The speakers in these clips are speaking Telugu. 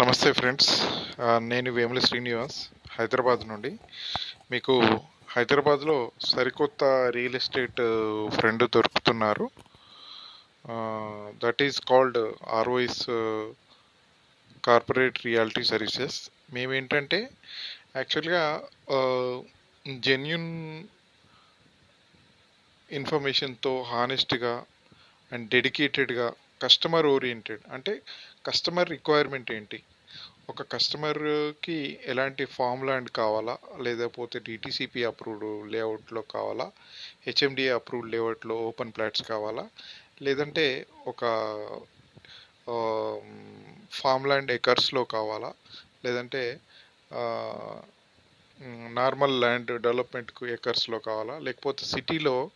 నమస్తే ఫ్రెండ్స్. నేను వేముల శ్రీనివాస్ హైదరాబాద్ నుండి. మీకు హైదరాబాద్లో సరికొత్త real estate friend దొరుకుతున్నారు. That is called ROS corporate reality services మేమేంటంటే యాక్చువల్గా జెన్యున్ ఇన్ఫర్మేషన్తో హానెస్ట్గా అండ్ డెడికేటెడ్గా కస్టమర్ ఓరియంటెడ్ అంటే కస్టమర్ రిక్వైర్మెంట్ ఏంటి? ఒక కస్టమర్కి ఎలాంటి ఫామ్ ల్యాండ్ కావాలా? లేకపోతే డిటీసీపీ అప్రూవ్డ్ లేఅవుట్లో కావాలా? హెచ్ఎండిఏ అప్రూవ్డ్ లేఅవుట్లో ఓపెన్ ప్లాట్స్ కావాలా? లేదంటే ఒక ఫామ్ ల్యాండ్ ఎకర్స్లో కావాలా? లేదంటే నార్మల్ ల్యాండ్ డెవలప్మెంట్కు ఎకర్స్లో కావాలా? లేకపోతే సిటీలో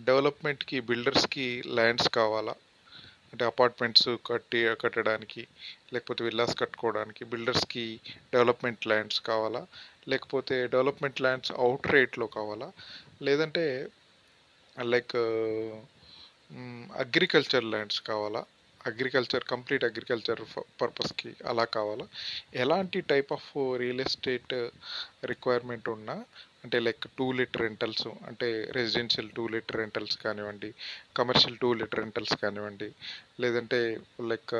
డెవలప్మెంట్కి బిల్డర్స్కి ల్యాండ్స్ కావాలా? అంటే అపార్ట్మెంట్స్ కట్టి కట్టడానికి లేకపోతే విల్లాస్ కట్టుకోవడానికి బిల్డర్స్కి డెవలప్మెంట్ ల్యాండ్స్ కావాలా? లేకపోతే డెవలప్మెంట్ ల్యాండ్స్ అవుట్ రేట్లో కావాలా? లేదంటే లైక్ అగ్రికల్చర్ ల్యాండ్స్ కావాలా? అగ్రికల్చర్ కంప్లీట్ అగ్రికల్చర్ పర్పస్కి అలా కావాలా? ఎలాంటి type of real estate requirement ఉన్నా అంటే లైక్ టూ లీటర్ రెంటల్స్ అంటే రెసిడెన్షియల్ టూ లీటర్ రెంటల్స్ కానివ్వండి కమర్షియల్ టూ లీటర్ రెంటల్స్ కానివ్వండి లేదంటే లైక్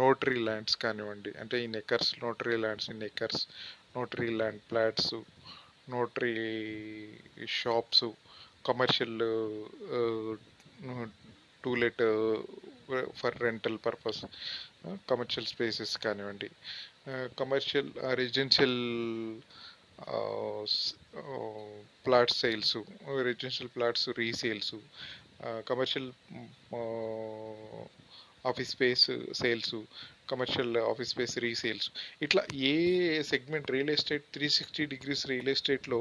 నోటరీ ల్యాండ్స్ కానివ్వండి అంటే in acres notary lands in acres notary land plots notary shops commercial to let for rental purpose commercial spaces కానివ్వండి. Commercial residential plot sales residential plots resales commercial office space sales commercial office space resales ఇట్లా ఏ segment real estate three sixty degrees real ఎస్టేట్లో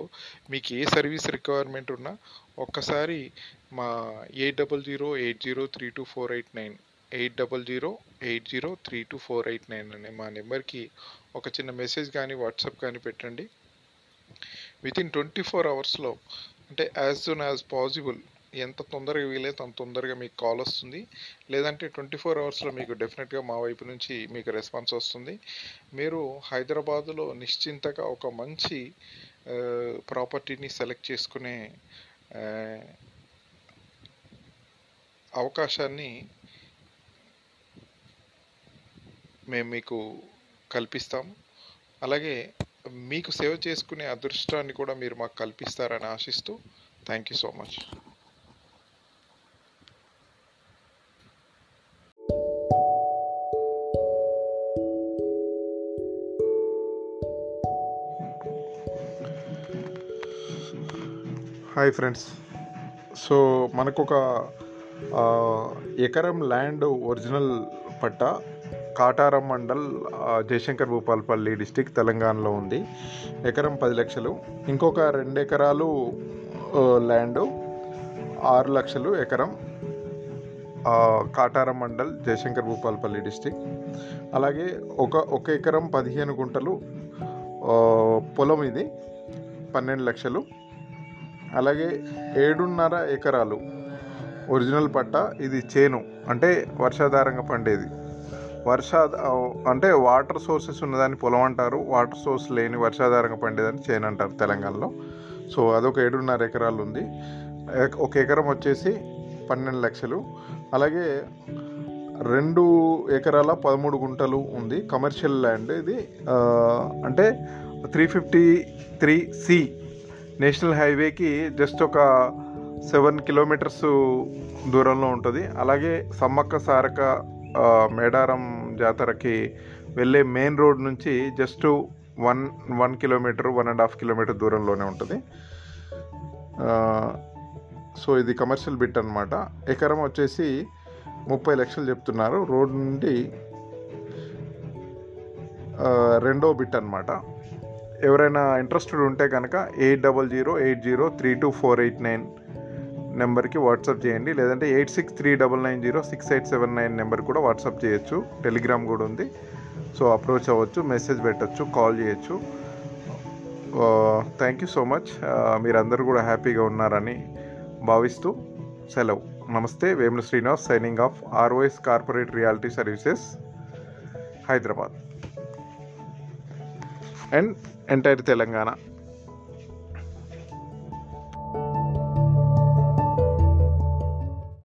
మీకు ఏ సర్వీస్ రిక్వైర్మెంట్ ఉన్నా ఒక్కసారి మా eight double zero eight zero three two four eight nine eight double zero eight zero three two four eight nine అనే మా నెంబర్కి ఒక చిన్న మెసేజ్ కానీ వాట్సాప్ కానీ పెట్టండి. విత్ ఇన్ ట్వంటీ ఫోర్ అవర్స్లో అంటే యాజ్ సూన్ యాజ్ పాసిబుల్ ఎంత తొందరగా వీలైతే అంత తొందరగా మీకు కాల్ వస్తుంది. లేదంటే ట్వంటీ ఫోర్ అవర్స్లో మీకు డెఫినెట్గా మా వైపు నుంచి మీకు రెస్పాన్స్ వస్తుంది. మీరు హైదరాబాదులో నిశ్చింతగా ఒక మంచి ప్రాపర్టీని సెలెక్ట్ చేసుకునే అవకాశాన్ని మేము మీకు కల్పిస్తాము. అలాగే మీకు సేవ చేసుకునే అదృష్టాన్ని కూడా మీరు మాకు కల్పిస్తారని ఆశిస్తూ thank you so much. Hi friends. So మనకు ఒక ఎకరం land original patta Kataram mandal Jayashankar Bhupalpally district తెలంగాణలో ఉంది. ఎకరం పది లక్షలు. ఇంకొక రెండు ఎకరాలు ల్యాండ్ ఆరు లక్షలు ఎకరం కాటారం మండల్ జయశంకర్ భూపాల్పల్లి డిస్టిక్. అలాగే ఒక ఒక ఎకరం పదిహేను గుంటలు పొలం ఇది పన్నెండు లక్షలు. అలాగే ఏడున్నర ఎకరాలు. ఒరిజినల్ పట్ట ఇది చేను. అంటే వర్షాధారంగా పండేది. వర్ష అంటే వాటర్ సోర్సెస్ ఉన్నదాన్ని పొలం అంటారు. వాటర్ సోర్స్ లేని వర్షాధారంగా పండేదని చేను అంటారు తెలంగాణలో. సో అదొక ఏడున్నర ఎకరాలు ఉంది. ఒక ఎకరం వచ్చేసి పన్నెండు లక్షలు. అలాగే రెండు ఎకరాల పదమూడు గుంటలు ఉంది. కమర్షియల్ ల్యాండ్ ఇది. అంటే three fifty three C national హైవేకి జస్ట్ ఒక సెవెన్ కిలోమీటర్స్ దూరంలో ఉంటుంది. అలాగే సమ్మక్క సారక మేడారం జాతరకి వెళ్ళే మెయిన్ రోడ్ నుంచి just one one kilometre one and half kilometre దూరంలోనే ఉంటుంది. సో ఇది కమర్షియల్ బిట్ అనమాట ఎకరం వచ్చేసి ముప్పై లక్షలు చెప్తున్నారు. రోడ్ నుండి రెండో బిట్ అనమాట ఎవరైనా ఇంట్రెస్టెడ్ ఉంటే కనుక eight double zero eight zero three two four eight nine నెంబర్కి వాట్సాప్ చేయండి. లేదంటే eight six three double nine zero six eight seven nine number కూడా వాట్సాప్ చేయొచ్చు. టెలిగ్రామ్ కూడా ఉంది. సో అప్రోచ్ అవ్వచ్చు మెసేజ్ పెట్టచ్చు కాల్ చేయొచ్చు. థ్యాంక్ యూ సో మచ్ మీరందరూ కూడా హ్యాపీగా ఉన్నారని భావిస్తూ సెలవు. నమస్తే Vemula Srinivas signing off ROS corporate reality services Hyderabad and entire Telangana